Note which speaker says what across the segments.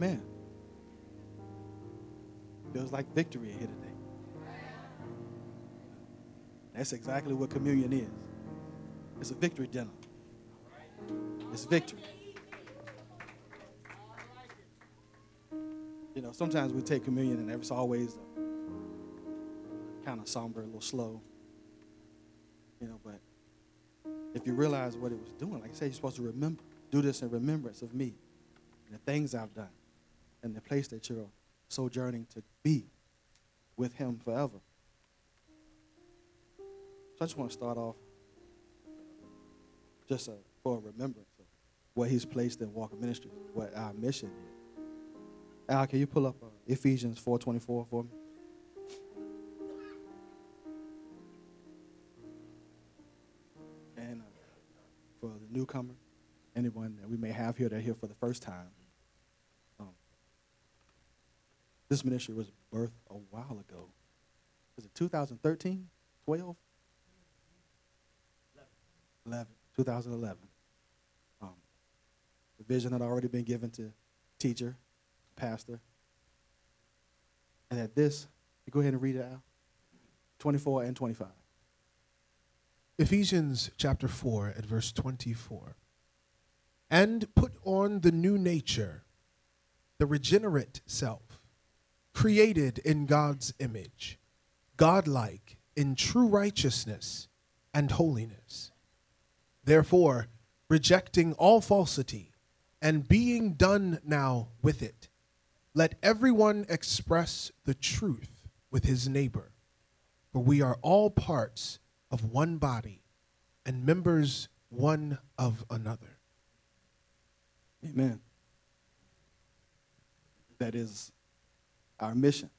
Speaker 1: Amen. Feels like victory here today. That's exactly what communion is. It's a victory dinner. It's victory. You know, sometimes we take communion and it's always kind of somber, a little slow. You know, but if you realize what it was doing, like I said, you're supposed to remember, do this in remembrance of me and the things I've done and the place that you're sojourning to be with Him forever. So I just want to start off just uh, for a remembrance of what He's placed in Walker Ministries, what our mission is. Al, can you pull up uh, Ephesians 4.24 for me? And uh, for the newcomer, anyone that we may have here that are here for the first time, um, this ministry was birthed a while ago. Was it 2013, 12? 11, 2011. Um, the vision had already been given to teacher, pastor. And at this, go ahead and read it out 24 and 25.
Speaker 2: Ephesians chapter 4 at verse 24. And put on the new nature, the regenerate self, created in God's image, godlike in true righteousness and holiness. Therefore, rejecting all falsity and being done now with it, let everyone express the truth with his neighbor, for we are all parts of one body and members one of another.
Speaker 1: Amen. That is our mission.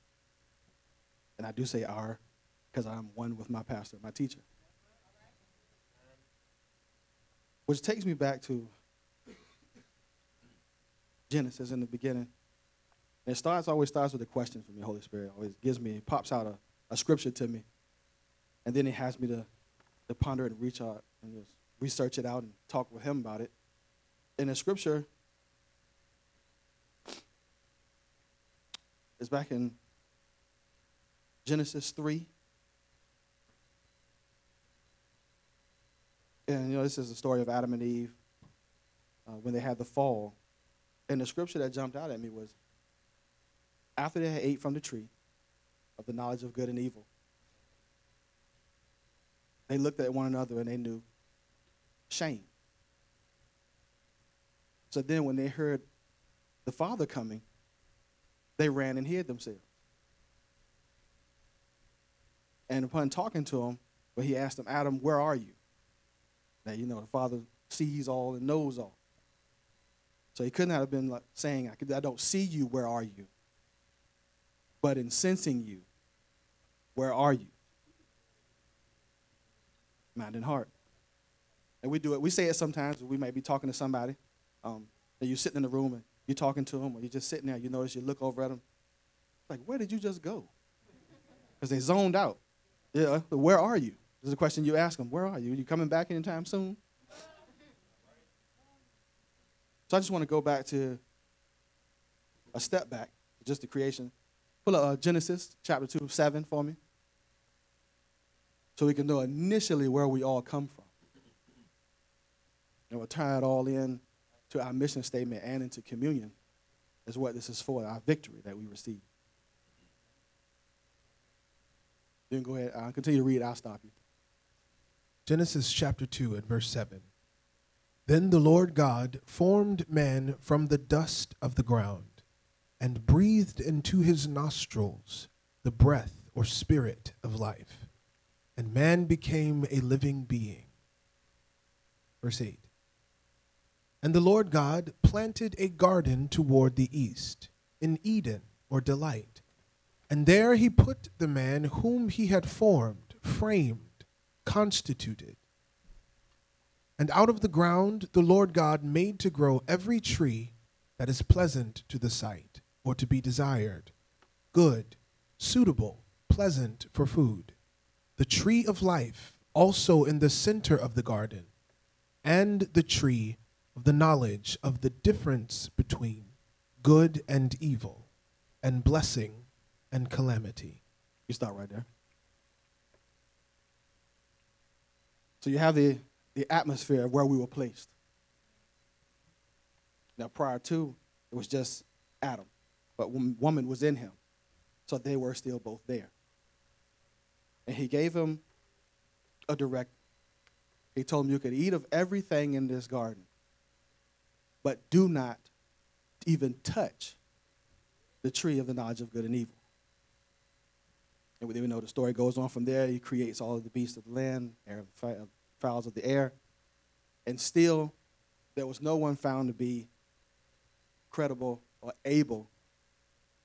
Speaker 1: And I do say our because I'm one with my pastor, my teacher. Which takes me back to Genesis in the beginning. It starts always starts with a question for me, Holy Spirit. Always gives me, pops out a, a scripture to me. And then he has me to, to ponder it and reach out and research it out and talk with him about it. In the scripture, it's back in Genesis 3. And, you know, this is the story of Adam and Eve uh, when they had the fall. And the scripture that jumped out at me was after they had ate from the tree of the knowledge of good and evil, they looked at one another and they knew shame. So then when they heard the father coming, they ran and hid themselves. And upon talking to him, well, he asked them, Adam, where are you? Now, you know, the father sees all and knows all. So he couldn't have been like saying, I, could, don't see you, where are you? But in sensing you, where are you? Mind and heart. And we do it. We say it sometimes. We might be talking to somebody, um, and you're sitting in the room and you're talking to them, or you're just sitting there. You notice you look over at them, like, where did you just go? Because they zoned out. Yeah, where are you? This is a question you ask them. Where are you? Are you coming back anytime soon? So I just want to go back to a step back, just the creation. Pull up uh, Genesis chapter 2, 7 for me. So we can know initially where we all come from. And we'll tie it all in to our mission statement and into communion is what this is for, our victory that we receive. Then go ahead. I'll continue to read. I'll stop you.
Speaker 2: Genesis chapter 2 and verse 7. Then the Lord God formed man from the dust of the ground and breathed into his nostrils the breath or spirit of life, and man became a living being. Verse 8. And the Lord God planted a garden toward the east, in Eden or delight. And there he put the man whom he had formed, framed, constituted. And out of the ground the Lord God made to grow every tree that is pleasant to the sight, or to be desired, good, suitable, pleasant for food. The tree of life also in the center of the garden, and the tree of the knowledge of the difference between good and evil, and blessing and calamity.
Speaker 1: You start right there. So you have the, the atmosphere of where we were placed. Now, prior to, it was just Adam, but woman was in him. So they were still both there. And he gave him a direct. He told him, You could eat of everything in this garden, but do not even touch the tree of the knowledge of good and evil. And we know the story goes on from there. He creates all of the beasts of the land, fowls of the air. And still, there was no one found to be credible or able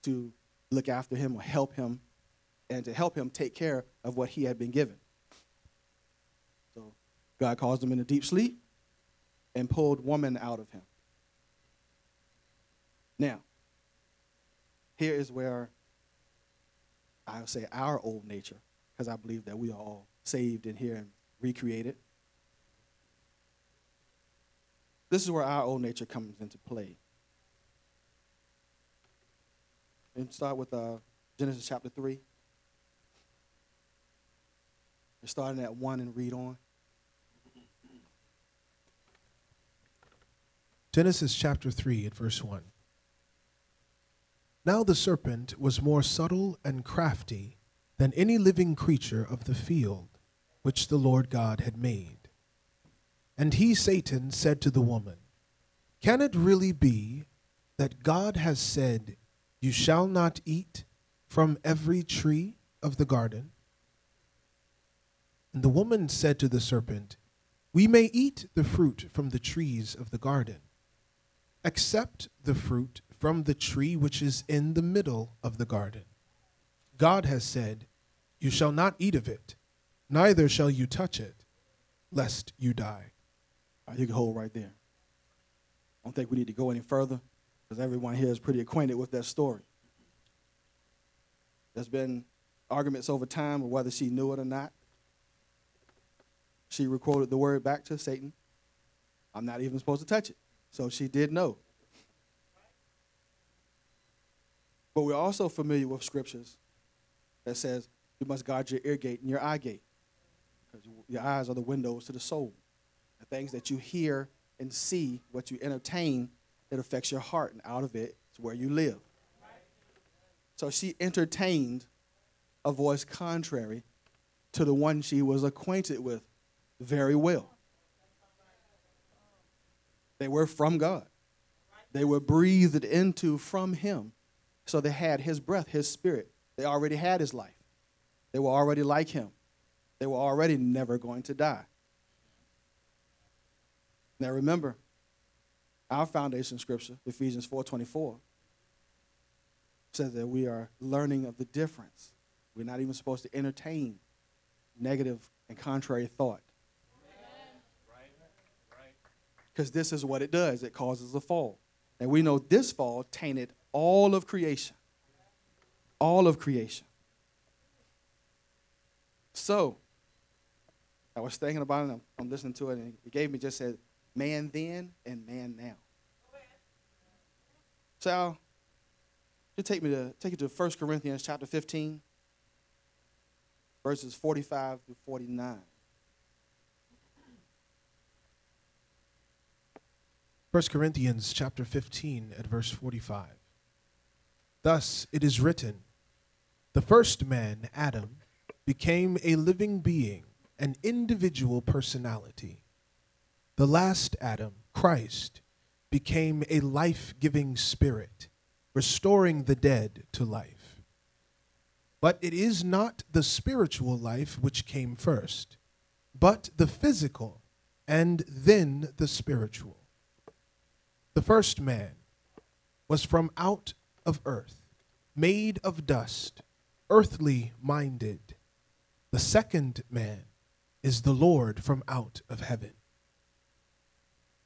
Speaker 1: to look after him or help him and to help him take care of what he had been given. So God caused him in a deep sleep and pulled woman out of him. Now, here is where I'll say our old nature, because I believe that we are all saved in here and recreated. This is where our old nature comes into play. And start with uh, Genesis chapter 3. We're starting at 1 and read on.
Speaker 2: Genesis chapter 3 at verse 1. Now the serpent was more subtle and crafty than any living creature of the field which the Lord God had made. And he, Satan, said to the woman, Can it really be that God has said, You shall not eat from every tree of the garden? And the woman said to the serpent, We may eat the fruit from the trees of the garden, except the fruit from the tree which is in the middle of the garden. God has said, You shall not eat of it, neither shall you touch it, lest you die.
Speaker 1: Right, you can hold right there. I don't think we need to go any further because everyone here is pretty acquainted with that story. There's been arguments over time of whether she knew it or not. She recorded the word back to Satan. I'm not even supposed to touch it. So she did know. But we're also familiar with scriptures that says you must guard your ear gate and your eye gate. Because your eyes are the windows to the soul. The things that you hear and see, what you entertain, it affects your heart, and out of it is where you live. So she entertained a voice contrary to the one she was acquainted with very well. They were from God, they were breathed into from Him. So they had His breath, His spirit. They already had His life. They were already like Him. They were already never going to die. Now remember, our foundation scripture, Ephesians 4:24, says that we are learning of the difference. We're not even supposed to entertain negative and contrary thought. Because this is what it does. It causes a fall. And we know this fall tainted all of creation. All of creation. So, I was thinking about it, I'm, listening to it, and it gave me just said, man then and man now. So you take me to take you to 1 Corinthians chapter 15, verses 45 through 49.
Speaker 2: 1 Corinthians chapter 15 at verse 45. Thus it is written, the first man, Adam, became a living being, an individual personality. The last Adam, Christ, became a life giving spirit, restoring the dead to life. But it is not the spiritual life which came first, but the physical, and then the spiritual. The first man was from out of earth, made of dust, earthly minded. The second man is the Lord from out of heaven.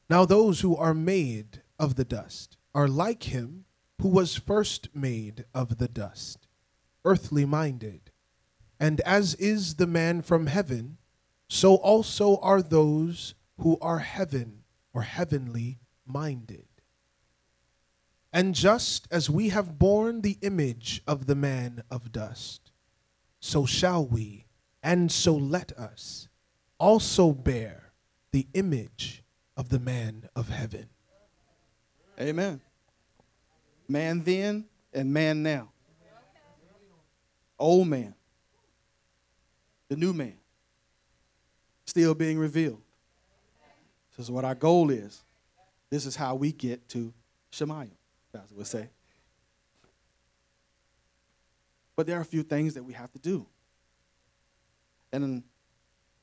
Speaker 2: Now, those who are made of the dust are like him who was first made of the dust, earthly minded. And as is the man from heaven, so also are those who are heaven or heavenly minded. And just as we have borne the image of the man of dust, so shall we, and so let us also bear the image of the man of heaven.
Speaker 1: Amen. Man then and man now. Old man. The new man. Still being revealed. This is what our goal is. This is how we get to Shemayim, Pastor would say. But there are a few things that we have to do. And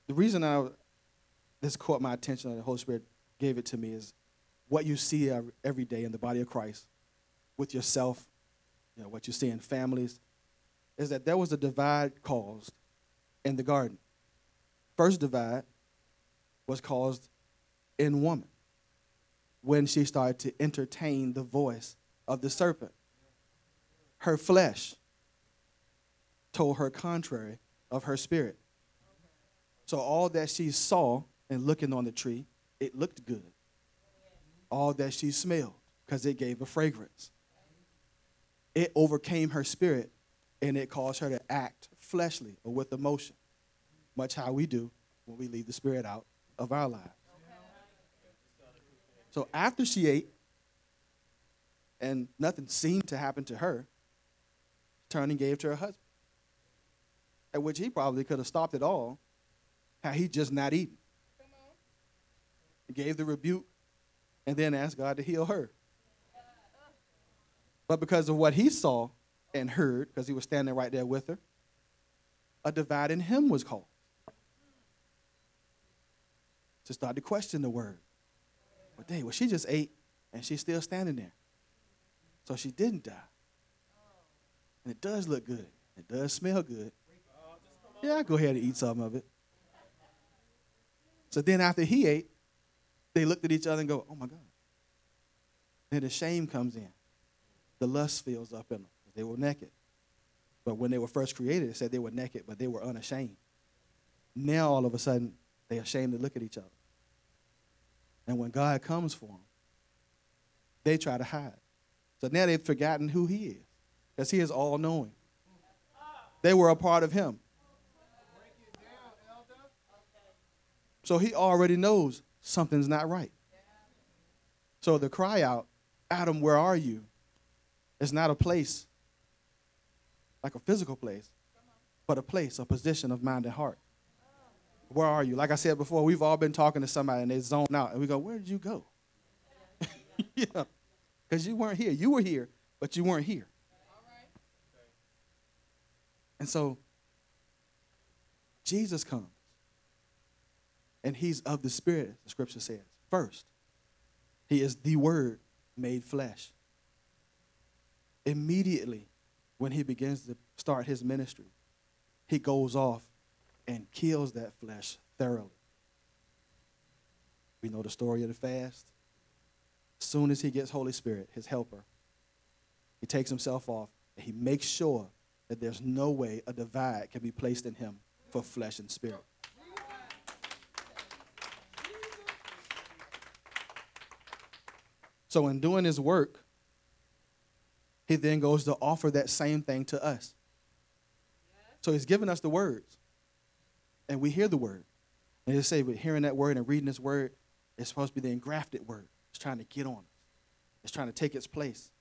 Speaker 1: the reason I this caught my attention and the Holy Spirit gave it to me is what you see every day in the body of Christ with yourself, you know, what you see in families, is that there was a divide caused in the garden. First divide was caused in woman when she started to entertain the voice of the serpent. Her flesh told her contrary of her spirit. So all that she saw and looking on the tree, it looked good. All that she smelled, because it gave a fragrance. It overcame her spirit and it caused her to act fleshly or with emotion, much how we do when we leave the spirit out of our lives. So after she ate, and nothing seemed to happen to her, turned and gave to her husband. At which he probably could have stopped it all had he just not eaten. Gave the rebuke and then asked God to heal her. But because of what he saw and heard, because he was standing right there with her, a divide in him was called. To start to question the word. But dang, well, she just ate and she's still standing there. So she didn't die. And it does look good. It does smell good. Yeah, I go ahead and eat some of it. So then after he ate, they looked at each other and go, oh my God. Then the shame comes in. The lust fills up in them. They were naked. But when they were first created, it said they were naked, but they were unashamed. Now all of a sudden, they're ashamed to look at each other. And when God comes for them, they try to hide. So now they've forgotten who He is, because He is all knowing. They were a part of Him. So He already knows something's not right. So the cry out, Adam, where are you? is not a place like a physical place, but a place, a position of mind and heart. Where are you? Like I said before, we've all been talking to somebody and they zone out, and we go, Where did you go? yeah, because you weren't here. You were here, but you weren't here. And so Jesus comes, and he's of the Spirit, the scripture says. First, he is the Word made flesh. Immediately, when he begins to start his ministry, he goes off and kills that flesh thoroughly. We know the story of the fast. As soon as he gets Holy Spirit, his helper, he takes himself off and he makes sure that there's no way a divide can be placed in him for flesh and spirit. So, in doing his work, he then goes to offer that same thing to us. So he's given us the words, and we hear the word. And they say, with hearing that word and reading this word, it's supposed to be the engrafted word. It's trying to get on us. It's trying to take its place.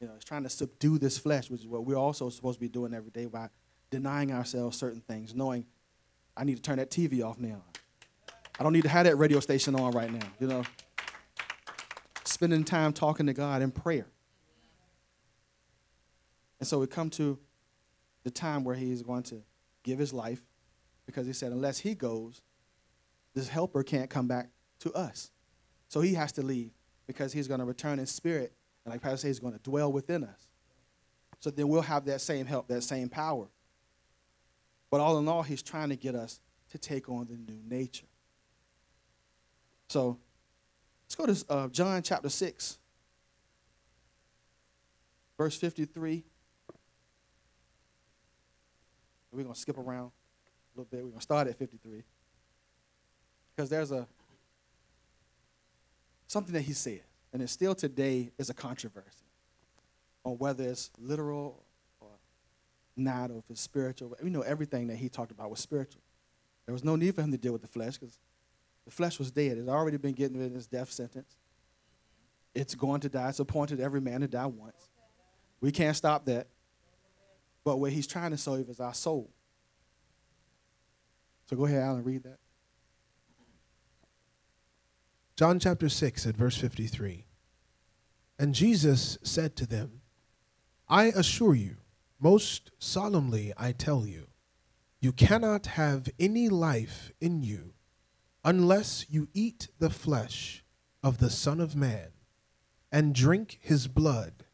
Speaker 1: You know, it's trying to subdue this flesh, which is what we're also supposed to be doing every day by denying ourselves certain things, knowing I need to turn that TV off now. I don't need to have that radio station on right now, you know. Spending time talking to God in prayer. And so we come to the time where he is going to give his life because he said, unless he goes, this helper can't come back to us. So he has to leave because he's going to return in spirit. And like Pastor says, he's going to dwell within us. So then we'll have that same help, that same power. But all in all, he's trying to get us to take on the new nature. So let's go to uh, John chapter 6, verse 53 we're going to skip around a little bit. We're going to start at 53. Because there's a something that he said, and it still today is a controversy. on whether it's literal or not, or if it's spiritual. We know everything that he talked about was spiritual. There was no need for him to deal with the flesh because the flesh was dead. It had already been getting rid of its death sentence. It's going to die. It's appointed every man to die once. We can't stop that. But what he's trying to save is our soul. So go ahead, Alan, read that.
Speaker 2: John chapter 6 at verse 53. And Jesus said to them, I assure you, most solemnly I tell you, you cannot have any life in you unless you eat the flesh of the Son of Man and drink his blood,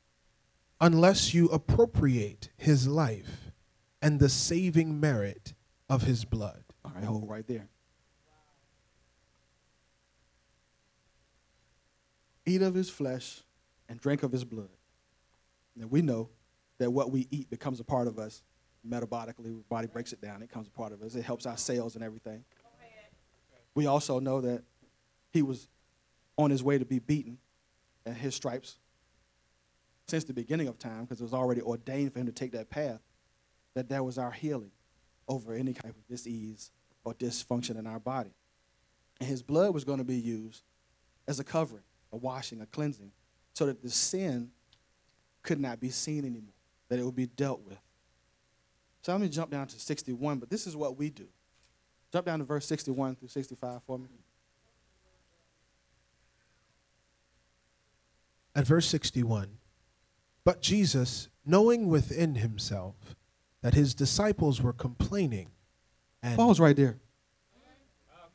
Speaker 2: unless you appropriate his life and the saving merit of his blood.
Speaker 1: All right, hold right there. Eat of his flesh and drink of his blood. Now we know that what we eat becomes a part of us metabolically. Our body breaks it down, it becomes a part of us. It helps our cells and everything. We also know that he was on his way to be beaten and his stripes since the beginning of time, because it was already ordained for him to take that path, that that was our healing over any type of disease or dysfunction in our body. And his blood was going to be used as a covering, a washing, a cleansing, so that the sin could not be seen anymore, that it would be dealt with. So let me jump down to 61, but this is what we do. Jump down to verse 61 through 65 for me.
Speaker 2: At verse 61, but Jesus, knowing within himself that his disciples were complaining, and
Speaker 1: Pause right there.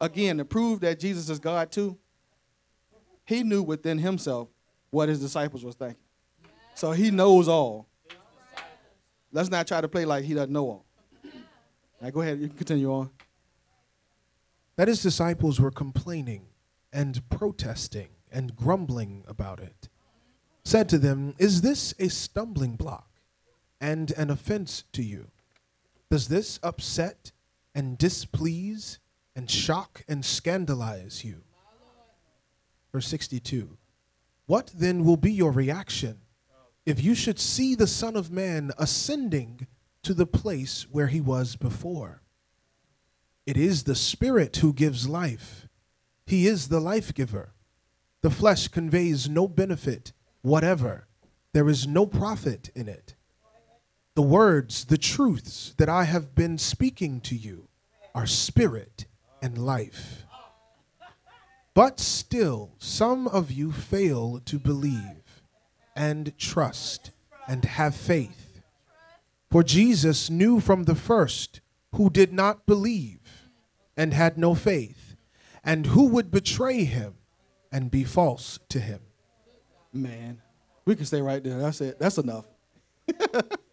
Speaker 1: Again, to prove that Jesus is God too, he knew within himself what his disciples was thinking. So he knows all. Let's not try to play like he doesn't know all. Now go ahead, you can continue on.
Speaker 2: that his disciples were complaining and protesting and grumbling about it, said to them, Is this a stumbling block and an offense to you? Does this upset and displease and shock and scandalize you? Verse 62 What then will be your reaction if you should see the Son of Man ascending to the place where he was before? It is the Spirit who gives life. He is the life giver. The flesh conveys no benefit whatever, there is no profit in it. The words, the truths that I have been speaking to you are spirit and life. But still, some of you fail to believe and trust and have faith. For Jesus knew from the first who did not believe and had no faith, and who would betray him and be false to him.
Speaker 1: Man, we can stay right there. That's it. That's enough.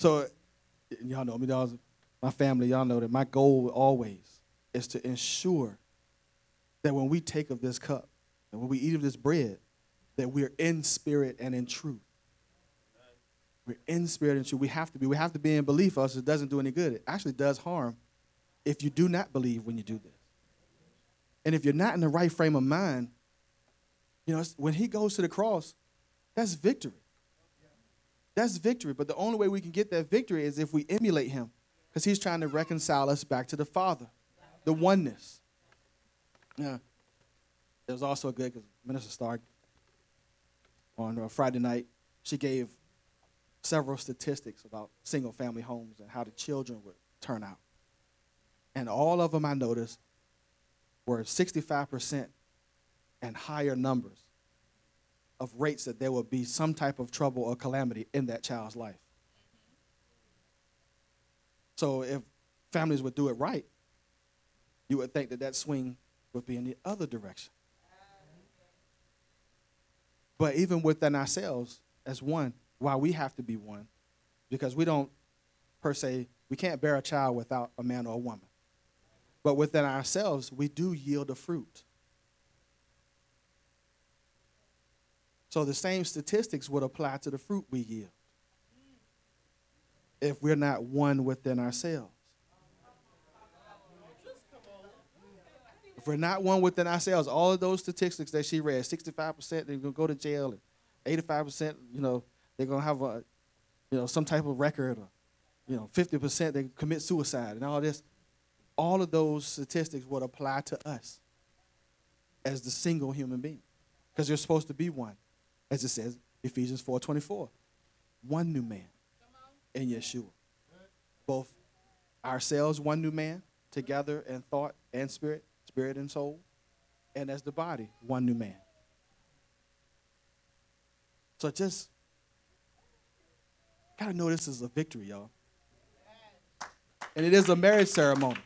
Speaker 1: so, y'all know me, my family, y'all know that my goal always is to ensure that when we take of this cup and when we eat of this bread, that we're in spirit and in truth. We're in spirit and truth. We have to be. We have to be in belief, or else it doesn't do any good. It actually does harm if you do not believe when you do this. And if you're not in the right frame of mind, you know, when he goes to the cross, that's victory. That's victory. But the only way we can get that victory is if we emulate him, because he's trying to reconcile us back to the Father, the oneness. Yeah. It was also good because Minister Stark on Friday night, she gave several statistics about single family homes and how the children would turn out. And all of them I noticed were 65% and higher numbers of rates that there would be some type of trouble or calamity in that child's life. So if families would do it right, you would think that that swing would be in the other direction. But even within ourselves, as one, why we have to be one, because we don't, per se, we can't bear a child without a man or a woman. But within ourselves, we do yield a fruit. So the same statistics would apply to the fruit we yield if we're not one within ourselves. If we're not one within ourselves, all of those statistics that she read, 65% they're gonna go to jail, and 85%, you know, they're gonna have a, you know, some type of record, or, you know, 50% they commit suicide, and all this. All of those statistics would apply to us as the single human being, because you're supposed to be one, as it says Ephesians 4:24, one new man in Yeshua, both ourselves, one new man, together in thought and spirit, spirit and soul, and as the body, one new man. So just gotta know this is a victory, y'all. And it is a marriage ceremony.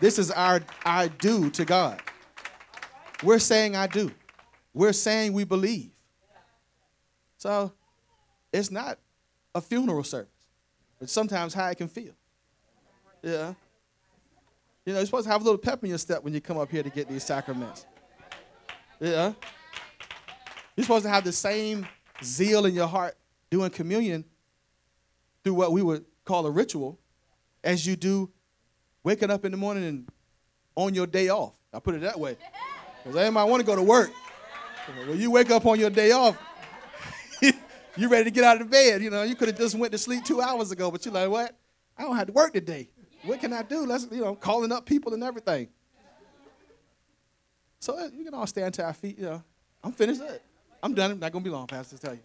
Speaker 1: This is our I do to God. We're saying I do. We're saying we believe. So it's not a funeral service. but sometimes how it can feel. Yeah. You know, you're supposed to have a little pep in your step when you come up here to get these sacraments. Yeah. You're supposed to have the same zeal in your heart doing communion through what we would call a ritual as you do waking up in the morning and on your day off. I put it that way. Because everybody want to go to work. When you wake up on your day off, you ready to get out of bed. You know, you could have just went to sleep two hours ago, but you're like, what? I don't have to work today. What can I do? Let's, you know, calling up people and everything. So uh, you can all stand to our feet. You know, I'm finished. Up. I'm done. I'm not gonna be long, Pastor. Tell you.